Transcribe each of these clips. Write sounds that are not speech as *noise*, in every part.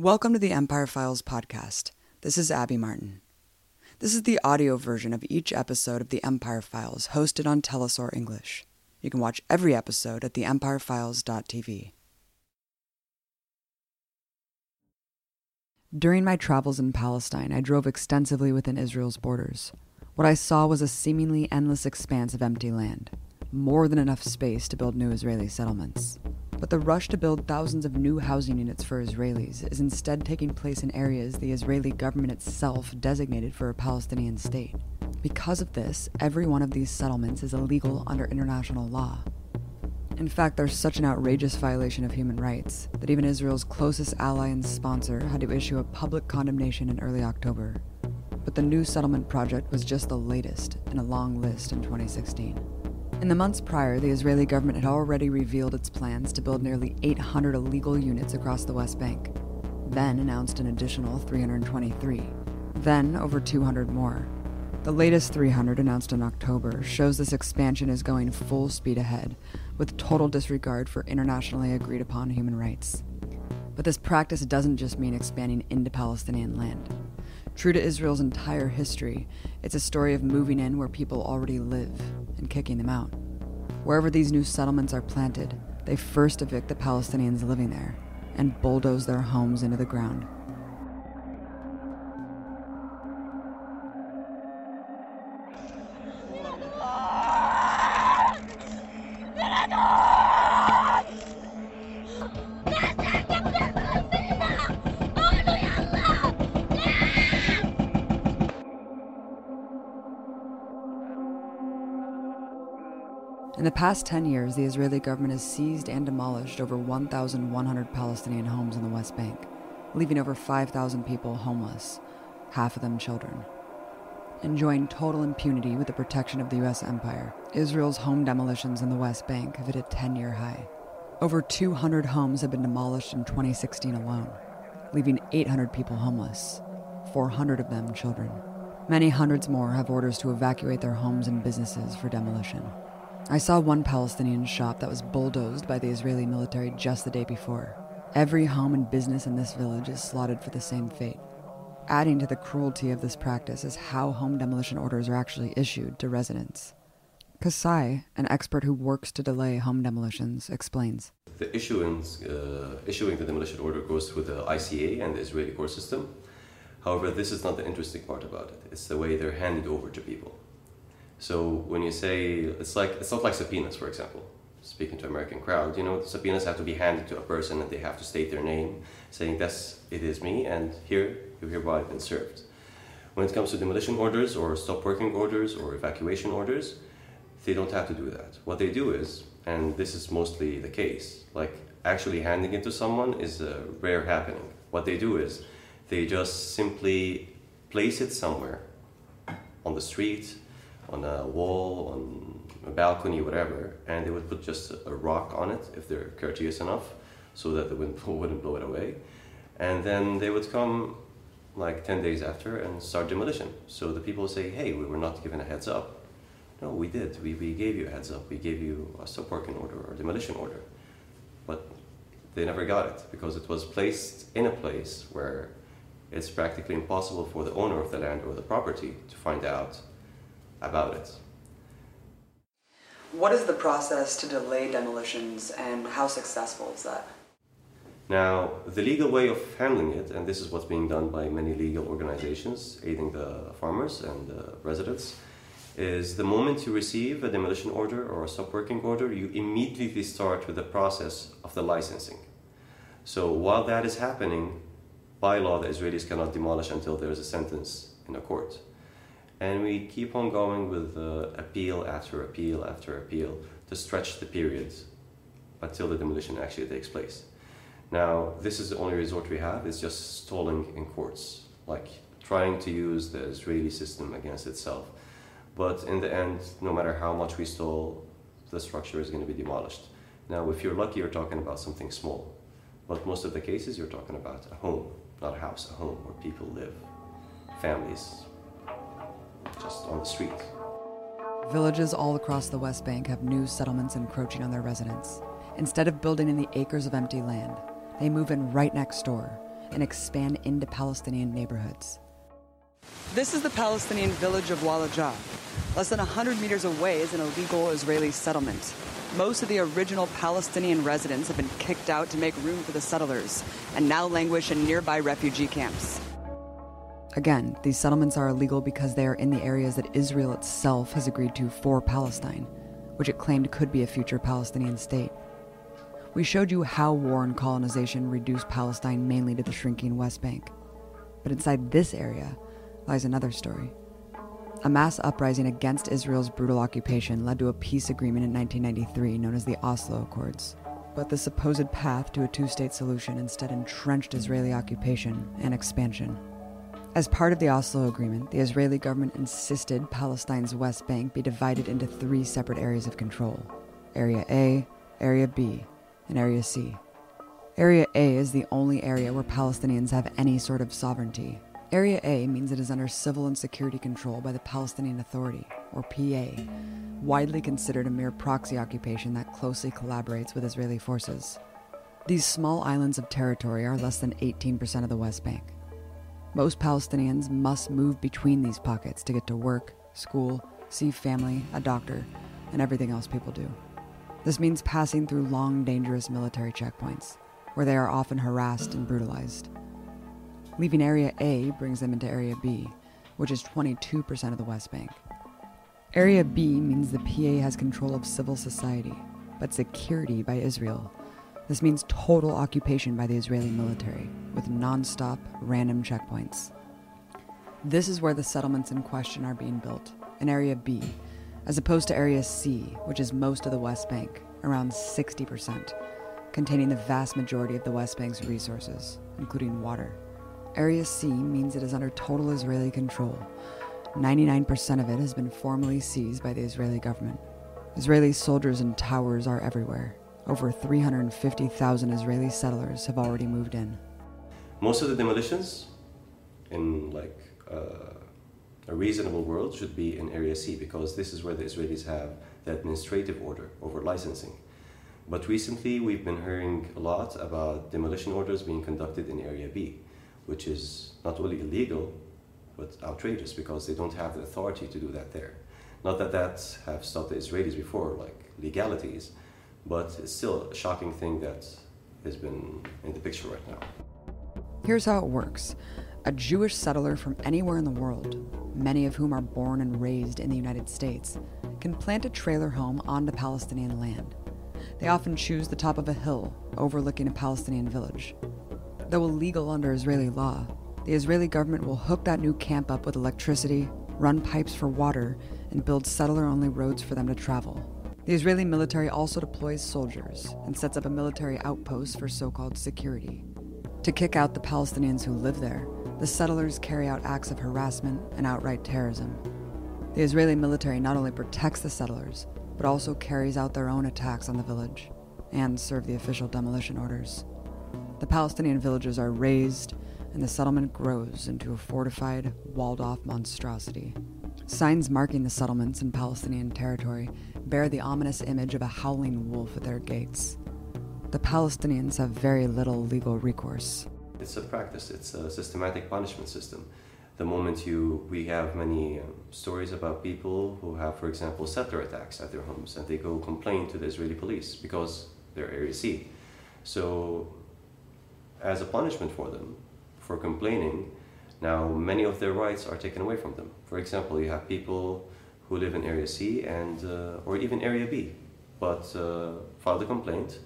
Welcome to the Empire Files podcast. This is Abby Martin. This is the audio version of each episode of the Empire Files hosted on teleSUR English. You can watch every episode at theempirefiles.tv. During my travels in Palestine, I drove extensively within Israel's borders. What I saw was a seemingly endless expanse of empty land, more than enough space to build new Israeli settlements. But the rush to build thousands of new housing units for Israelis is instead taking place in areas the Israeli government itself designated for a Palestinian state. Because of this, every one of these settlements is illegal under international law. In fact, there's such an outrageous violation of human rights that even Israel's closest ally and sponsor had to issue a public condemnation in early October. But the new settlement project was just the latest in a long list in 2016. In the months prior, the Israeli government had already revealed its plans to build nearly 800 illegal units across the West Bank, then announced an additional 323, then over 200 more. The latest 300, announced in October, shows this expansion is going full speed ahead, with total disregard for internationally agreed upon human rights. But this practice doesn't just mean expanding into Palestinian land. True to Israel's entire history, it's a story of moving in where people already live and kicking them out. Wherever these new settlements are planted, they first evict the Palestinians living there and bulldoze their homes into the ground. In the past 10 years, the Israeli government has seized and demolished over 1,100 Palestinian homes in the West Bank, leaving over 5,000 people homeless, half of them children. Enjoying total impunity with the protection of the U.S. empire, Israel's home demolitions in the West Bank have hit a 10 year high. Over 200 homes have been demolished in 2016 alone, leaving 800 people homeless, 400 of them children. Many hundreds more have orders to evacuate their homes and businesses for demolition. I saw one Palestinian shop that was bulldozed by the Israeli military just the day before. Every home and business in this village is slotted for the same fate. Adding to the cruelty of this practice is how home demolition orders are actually issued to residents. Kasai, an expert who works to delay home demolitions, explains. The issuance, uh, issuing the demolition order goes through the ICA and the Israeli court system. However, this is not the interesting part about it. It's the way they're handed over to people. So when you say it's like it's not like subpoenas, for example. Speaking to American crowd, you know, subpoenas have to be handed to a person and they have to state their name, saying "This it is me," and here you hereby have been served. When it comes to demolition orders or stop working orders or evacuation orders, they don't have to do that. What they do is, and this is mostly the case, like actually handing it to someone is a rare happening. What they do is, they just simply place it somewhere on the street on a wall, on a balcony, whatever, and they would put just a rock on it if they're courteous enough, so that the wind *laughs* wouldn't blow it away. And then they would come like 10 days after and start demolition. So the people say, hey, we were not given a heads up. No, we did. We, we gave you a heads up. We gave you a stop working order or demolition order. But they never got it because it was placed in a place where it's practically impossible for the owner of the land or the property to find out about it. What is the process to delay demolitions and how successful is that? Now, the legal way of handling it, and this is what's being done by many legal organizations aiding the farmers and the residents, is the moment you receive a demolition order or a stop working order, you immediately start with the process of the licensing. So while that is happening, by law, the Israelis cannot demolish until there is a sentence in a court. And we keep on going with uh, appeal after appeal after appeal to stretch the periods until the demolition actually takes place. Now, this is the only resort we have, it's just stalling in courts, like trying to use the Israeli system against itself. But in the end, no matter how much we stall, the structure is going to be demolished. Now, if you're lucky, you're talking about something small. But most of the cases, you're talking about a home, not a house, a home where people live, families, just on the street. Villages all across the West Bank have new settlements encroaching on their residents. Instead of building in the acres of empty land, they move in right next door and expand into Palestinian neighborhoods. This is the Palestinian village of Walajah. Less than 100 meters away is an illegal Israeli settlement. Most of the original Palestinian residents have been kicked out to make room for the settlers and now languish in nearby refugee camps. Again, these settlements are illegal because they are in the areas that Israel itself has agreed to for Palestine, which it claimed could be a future Palestinian state. We showed you how war and colonization reduced Palestine mainly to the shrinking West Bank. But inside this area lies another story. A mass uprising against Israel's brutal occupation led to a peace agreement in 1993 known as the Oslo Accords. But the supposed path to a two state solution instead entrenched Israeli occupation and expansion. As part of the Oslo Agreement, the Israeli government insisted Palestine's West Bank be divided into three separate areas of control Area A, Area B, and Area C. Area A is the only area where Palestinians have any sort of sovereignty, Area A means it is under civil and security control by the Palestinian Authority, or PA, widely considered a mere proxy occupation that closely collaborates with Israeli forces. These small islands of territory are less than 18% of the West Bank. Most Palestinians must move between these pockets to get to work, school, see family, a doctor, and everything else people do. This means passing through long, dangerous military checkpoints, where they are often harassed and brutalized. Leaving Area A brings them into Area B, which is 22% of the West Bank. Area B means the PA has control of civil society, but security by Israel. This means total occupation by the Israeli military, with non stop, random checkpoints. This is where the settlements in question are being built, in Area B, as opposed to Area C, which is most of the West Bank, around 60%, containing the vast majority of the West Bank's resources, including water. Area C means it is under total Israeli control. 99% of it has been formally seized by the Israeli government. Israeli soldiers and towers are everywhere. Over 350,000 Israeli settlers have already moved in. Most of the demolitions in like uh, a reasonable world should be in Area C because this is where the Israelis have the administrative order over licensing. But recently we've been hearing a lot about demolition orders being conducted in Area B which is not only illegal but outrageous because they don't have the authority to do that there. Not that that have stopped the Israelis before, like legalities, but it's still a shocking thing that has been in the picture right now. Here's how it works a Jewish settler from anywhere in the world, many of whom are born and raised in the United States, can plant a trailer home on the Palestinian land. They often choose the top of a hill overlooking a Palestinian village. Though illegal under Israeli law, the Israeli government will hook that new camp up with electricity, run pipes for water, and build settler only roads for them to travel. The Israeli military also deploys soldiers and sets up a military outpost for so called security. To kick out the Palestinians who live there, the settlers carry out acts of harassment and outright terrorism. The Israeli military not only protects the settlers, but also carries out their own attacks on the village and serve the official demolition orders. The Palestinian villages are razed, and the settlement grows into a fortified, walled off monstrosity. Signs marking the settlements in Palestinian territory bear the ominous image of a howling wolf at their gates. The Palestinians have very little legal recourse. It's a practice, it's a systematic punishment system. The moment you, we have many um, stories about people who have, for example, settler attacks at their homes and they go complain to the Israeli police because they're Area C. So as a punishment for them for complaining, now many of their rights are taken away from them. For example, you have people who live in Area C and uh, or even Area B, but uh, filed a complaint,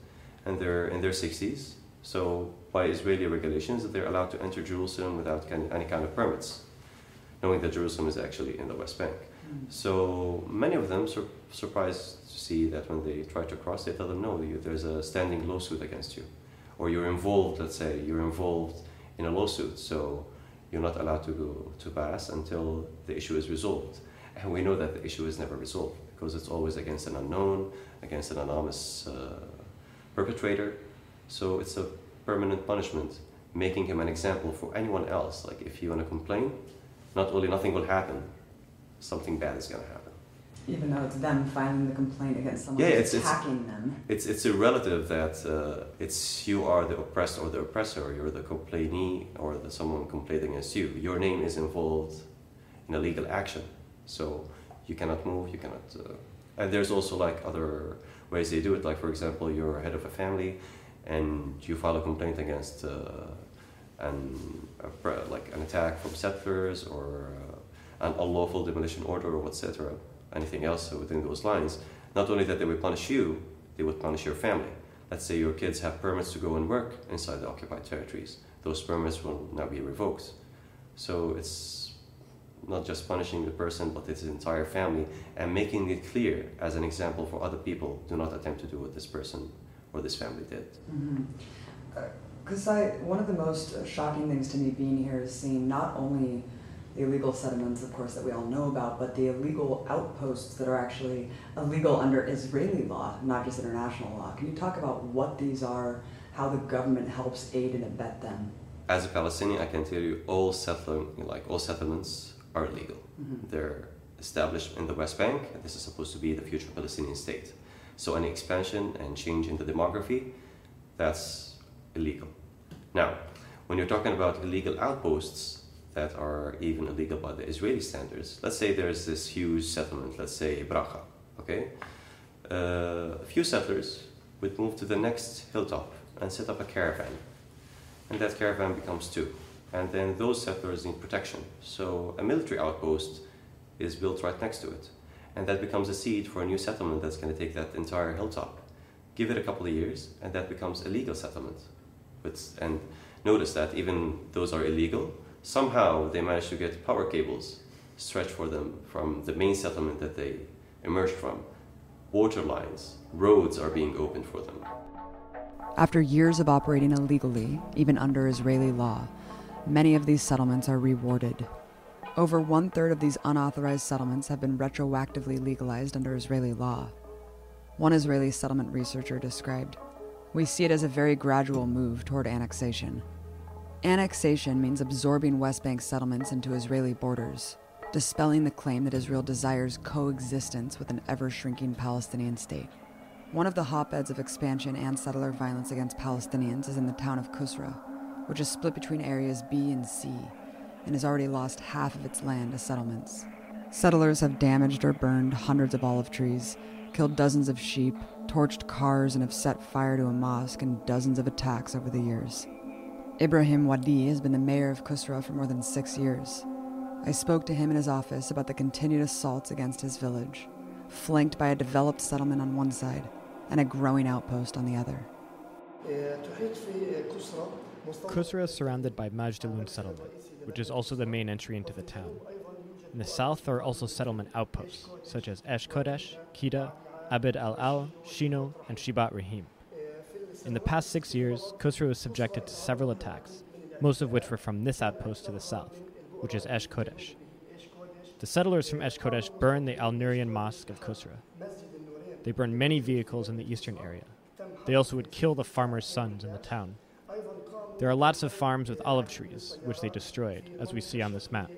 and they're in their 60s. So by Israeli regulations, they're allowed to enter Jerusalem without any kind of permits, knowing that Jerusalem is actually in the West Bank. Mm. So many of them sur- surprised to see that when they try to cross, they tell them, no, there's a standing lawsuit against you or you're involved, let's say, you're involved in a lawsuit, so you're not allowed to go to pass until the issue is resolved. And we know that the issue is never resolved because it's always against an unknown, against an anonymous uh, perpetrator. So it's a permanent punishment, making him an example for anyone else. Like if you want to complain, not only nothing will happen, something bad is going to happen. Even though it's them filing the complaint against someone Yeah, it's- it's- attacking them. It's it's a relative that uh, it's you are the oppressed or the oppressor. You're the complainee or the someone complaining against you. Your name is involved in a legal action, so you cannot move. You cannot. Uh, and there's also like other ways they do it. Like for example, you're head of a family, and you file a complaint against uh, an a, like an attack from settlers or uh, an unlawful demolition order or etc. Anything else within those lines. Not only that they would punish you, they would punish your family. Let's say your kids have permits to go and work inside the occupied territories. Those permits will now be revoked. So it's not just punishing the person, but its entire family and making it clear as an example for other people do not attempt to do what this person or this family did. Because I, one of the most uh, shocking things to me being here is seeing not only the illegal settlements, of course, that we all know about, but the illegal outposts that are actually illegal under Israeli law, not just international law. Can you talk about what these are, how the government helps aid and abet them? As a Palestinian, I can tell you all settler, like all settlements are illegal. Mm-hmm. They're established in the West Bank, and this is supposed to be the future Palestinian state. So any expansion and change in the demography, that's illegal. Now, when you're talking about illegal outposts that are even illegal by the Israeli standards, let's say there's this huge settlement, let's say Bracha, okay? Uh, a few settlers would move to the next hilltop and set up a caravan and that caravan becomes two. And then those settlers need protection. So a military outpost is built right next to it. And that becomes a seed for a new settlement that's going to take that entire hilltop. Give it a couple of years, and that becomes a legal settlement. But, and notice that even those are illegal, somehow they manage to get power cables stretched for them from the main settlement that they emerged from. Water lines, roads are being opened for them. After years of operating illegally, even under Israeli law, many of these settlements are rewarded. Over one third of these unauthorized settlements have been retroactively legalized under Israeli law. One Israeli settlement researcher described We see it as a very gradual move toward annexation. Annexation means absorbing West Bank settlements into Israeli borders, dispelling the claim that Israel desires coexistence with an ever shrinking Palestinian state. One of the hotbeds of expansion and settler violence against Palestinians is in the town of Kusra, which is split between areas B and C and has already lost half of its land to settlements. Settlers have damaged or burned hundreds of olive trees, killed dozens of sheep, torched cars, and have set fire to a mosque in dozens of attacks over the years. Ibrahim Wadi has been the mayor of Kusra for more than six years. I spoke to him in his office about the continued assaults against his village, flanked by a developed settlement on one side and a growing outpost on the other. Kusra is surrounded by Majdaloon settlement, which is also the main entry into the town. In the south, are also settlement outposts, such as Esh Kodesh, Kida, Abed al Al, Shino, and Shibat Rahim. In the past six years, Kusra was subjected to several attacks, most of which were from this outpost to the south, which is Esh Kodesh. The settlers from Esh Kodesh burned the Al Nurian Mosque of Kusra. They burned many vehicles in the eastern area. They also would kill the farmers' sons in the town. There are lots of farms with olive trees, which they destroyed, as we see on this map.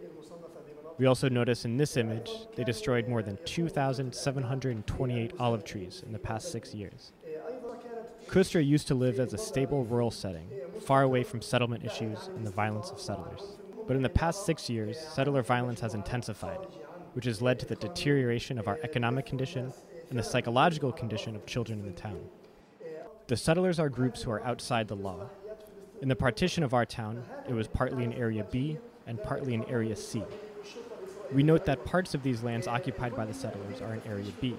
We also notice in this image they destroyed more than 2,728 olive trees in the past six years. Kusra used to live as a stable rural setting, far away from settlement issues and the violence of settlers. But in the past six years, settler violence has intensified, which has led to the deterioration of our economic condition and the psychological condition of children in the town. The settlers are groups who are outside the law. In the partition of our town, it was partly in Area B and partly in Area C. We note that parts of these lands occupied by the settlers are in Area B.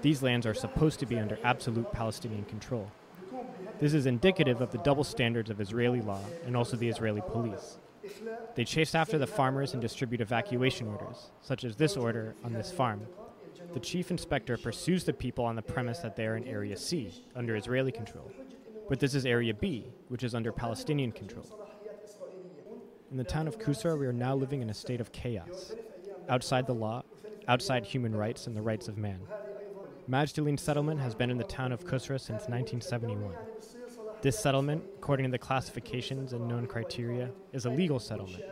These lands are supposed to be under absolute Palestinian control. This is indicative of the double standards of Israeli law and also the Israeli police. They chase after the farmers and distribute evacuation orders, such as this order on this farm. The chief inspector pursues the people on the premise that they are in Area C, under Israeli control. But this is Area B, which is under Palestinian control. In the town of Kusra, we are now living in a state of chaos, outside the law, outside human rights and the rights of man. Majdaleen settlement has been in the town of Kusra since 1971. This settlement, according to the classifications and known criteria, is a legal settlement.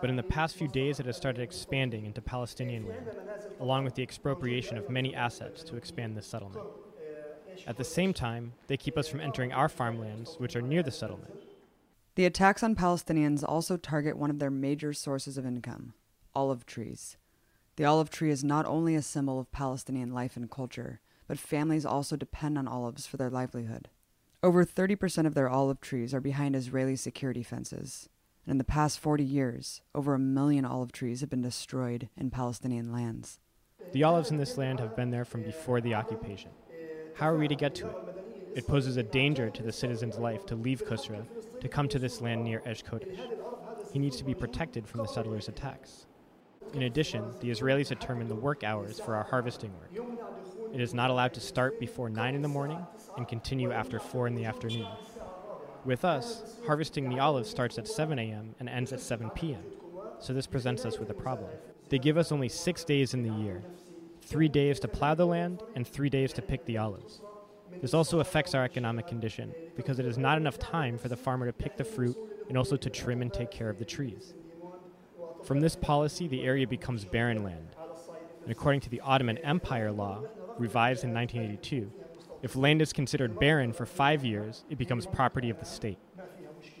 But in the past few days, it has started expanding into Palestinian land, along with the expropriation of many assets to expand this settlement. At the same time, they keep us from entering our farmlands, which are near the settlement. The attacks on Palestinians also target one of their major sources of income olive trees. The olive tree is not only a symbol of Palestinian life and culture, but families also depend on olives for their livelihood. Over 30% of their olive trees are behind Israeli security fences. And in the past 40 years, over a million olive trees have been destroyed in Palestinian lands. The olives in this land have been there from before the occupation. How are we to get to it? It poses a danger to the citizen's life to leave Kusra to come to this land near Esh Kodesh. He needs to be protected from the settlers' attacks. In addition, the Israelis determine the work hours for our harvesting work. It is not allowed to start before 9 in the morning and continue after 4 in the afternoon. With us, harvesting the olives starts at 7 a.m. and ends at 7 p.m., so this presents us with a problem. They give us only six days in the year three days to plow the land and three days to pick the olives. This also affects our economic condition because it is not enough time for the farmer to pick the fruit and also to trim and take care of the trees. From this policy, the area becomes barren land. And according to the Ottoman Empire law, revised in 1982, if land is considered barren for five years, it becomes property of the state.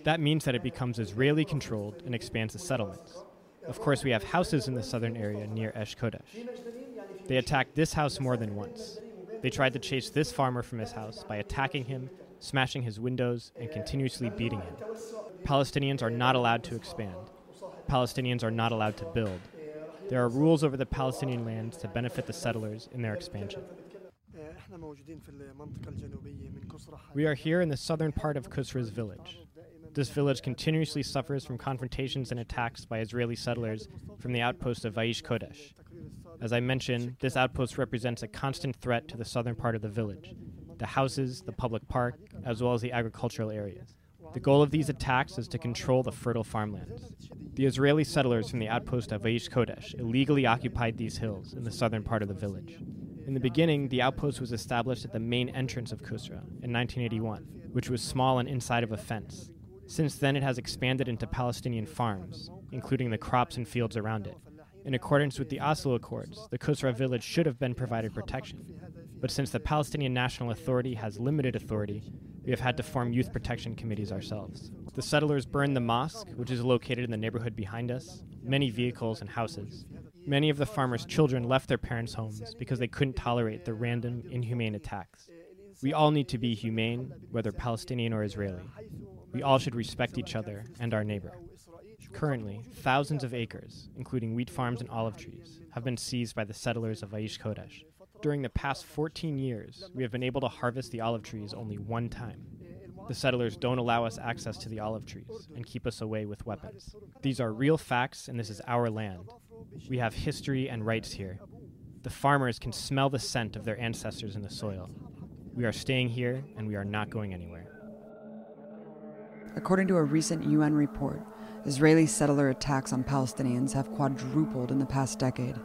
That means that it becomes Israeli controlled and expands the settlements. Of course, we have houses in the southern area near Esh Kodesh. They attacked this house more than once. They tried to chase this farmer from his house by attacking him, smashing his windows, and continuously beating him. Palestinians are not allowed to expand. Palestinians are not allowed to build. There are rules over the Palestinian lands to benefit the settlers in their expansion. We are here in the southern part of Kusra's village. This village continuously suffers from confrontations and attacks by Israeli settlers from the outpost of Esh Kodesh. As I mentioned, this outpost represents a constant threat to the southern part of the village the houses, the public park, as well as the agricultural areas. The goal of these attacks is to control the fertile farmlands. The Israeli settlers from the outpost of Esh Kodesh illegally occupied these hills in the southern part of the village. In the beginning, the outpost was established at the main entrance of Kusra in 1981, which was small and inside of a fence. Since then, it has expanded into Palestinian farms, including the crops and fields around it. In accordance with the Oslo Accords, the Kusra village should have been provided protection. But since the Palestinian National Authority has limited authority, we have had to form youth protection committees ourselves. The settlers burned the mosque, which is located in the neighborhood behind us, many vehicles and houses. Many of the farmers' children left their parents' homes because they couldn't tolerate the random, inhumane attacks. We all need to be humane, whether Palestinian or Israeli. We all should respect each other and our neighbor. Currently, thousands of acres, including wheat farms and olive trees, have been seized by the settlers of Esh Kodesh. During the past 14 years, we have been able to harvest the olive trees only one time. The settlers don't allow us access to the olive trees and keep us away with weapons. These are real facts, and this is our land. We have history and rights here. The farmers can smell the scent of their ancestors in the soil. We are staying here, and we are not going anywhere. According to a recent UN report, Israeli settler attacks on Palestinians have quadrupled in the past decade.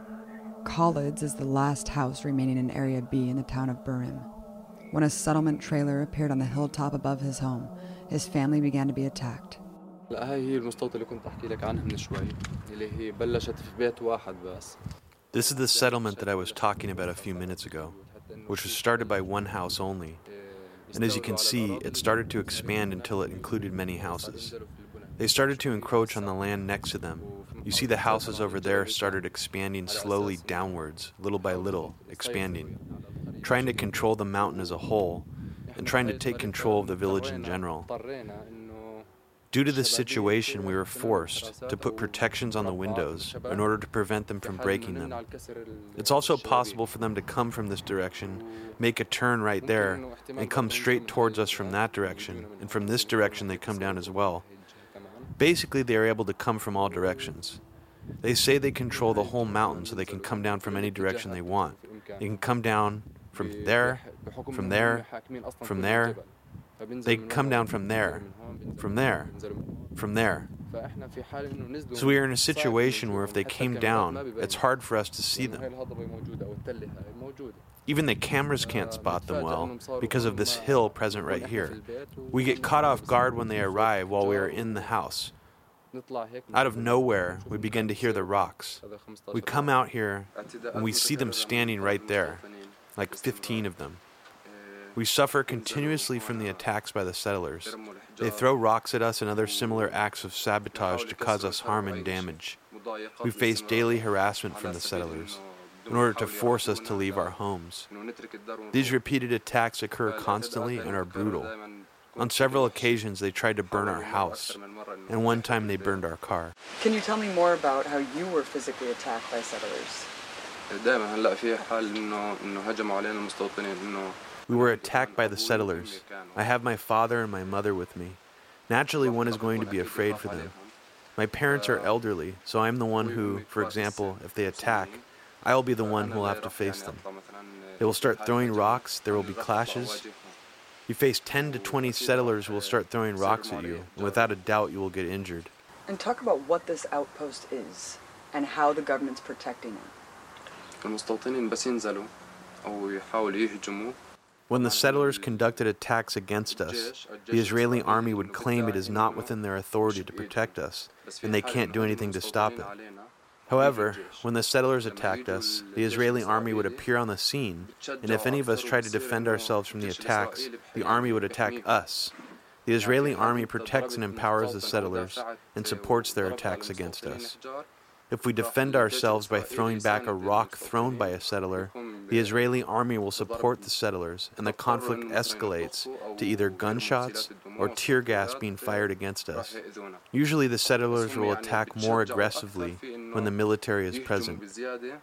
Khalid's is the last house remaining in Area B in the town of Burin. When a settlement trailer appeared on the hilltop above his home, his family began to be attacked. This is the settlement that I was talking about a few minutes ago, which was started by one house only. And as you can see, it started to expand until it included many houses. They started to encroach on the land next to them. You see the houses over there started expanding slowly downwards, little by little, expanding, trying to control the mountain as a whole, and trying to take control of the village in general. Due to this situation, we were forced to put protections on the windows in order to prevent them from breaking them. It's also possible for them to come from this direction, make a turn right there, and come straight towards us from that direction, and from this direction they come down as well. Basically, they are able to come from all directions. They say they control the whole mountain so they can come down from any direction they want. They can come down from there, from there, from there. They come down from there, from there, from there. So we are in a situation where if they came down, it's hard for us to see them. Even the cameras can't spot them well because of this hill present right here. We get caught off guard when they arrive while we are in the house. Out of nowhere, we begin to hear the rocks. We come out here and we see them standing right there, like 15 of them. We suffer continuously from the attacks by the settlers. They throw rocks at us and other similar acts of sabotage to cause us harm and damage. We face daily harassment from the settlers in order to force us to leave our homes. These repeated attacks occur constantly and are brutal. On several occasions, they tried to burn our house, and one time they burned our car. Can you tell me more about how you were physically attacked by settlers? We were attacked by the settlers. I have my father and my mother with me. Naturally, one is going to be afraid for them. My parents are elderly, so I'm the one who, for example, if they attack, I will be the one who will have to face them. They will start throwing rocks, there will be clashes. You face 10 to 20 settlers who will start throwing rocks at you, and without a doubt, you will get injured. And talk about what this outpost is and how the government's protecting it. When the settlers conducted attacks against us, the Israeli army would claim it is not within their authority to protect us, and they can't do anything to stop it. However, when the settlers attacked us, the Israeli army would appear on the scene, and if any of us tried to defend ourselves from the attacks, the army would attack us. The Israeli army protects and empowers the settlers and supports their attacks against us. If we defend ourselves by throwing back a rock thrown by a settler, the Israeli army will support the settlers, and the conflict escalates to either gunshots or tear gas being fired against us. Usually, the settlers will attack more aggressively when the military is present.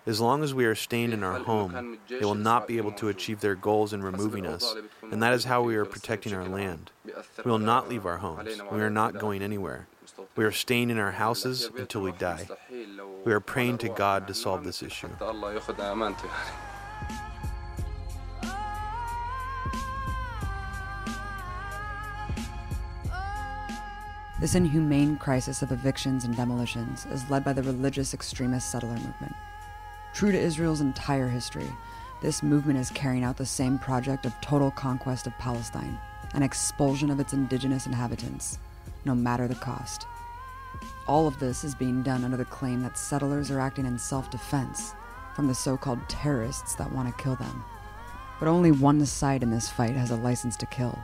As long as we are staying in our home, they will not be able to achieve their goals in removing us, and that is how we are protecting our land. We will not leave our homes. We are not going anywhere. We are staying in our houses until we die. We are praying to God to solve this issue. This inhumane crisis of evictions and demolitions is led by the religious extremist settler movement. True to Israel's entire history, this movement is carrying out the same project of total conquest of Palestine and expulsion of its indigenous inhabitants, no matter the cost. All of this is being done under the claim that settlers are acting in self defense from the so called terrorists that want to kill them. But only one side in this fight has a license to kill,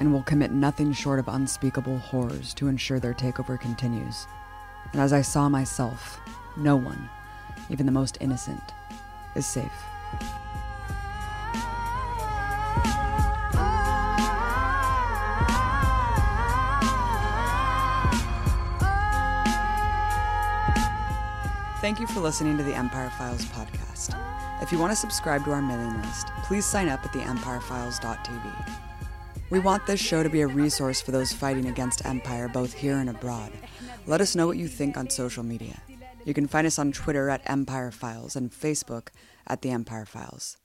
and will commit nothing short of unspeakable horrors to ensure their takeover continues. And as I saw myself, no one, even the most innocent, is safe. Thank you for listening to the Empire Files podcast. If you want to subscribe to our mailing list, please sign up at theempirefiles.tv. We want this show to be a resource for those fighting against empire both here and abroad. Let us know what you think on social media. You can find us on Twitter at Empire Files and Facebook at The Empire Files.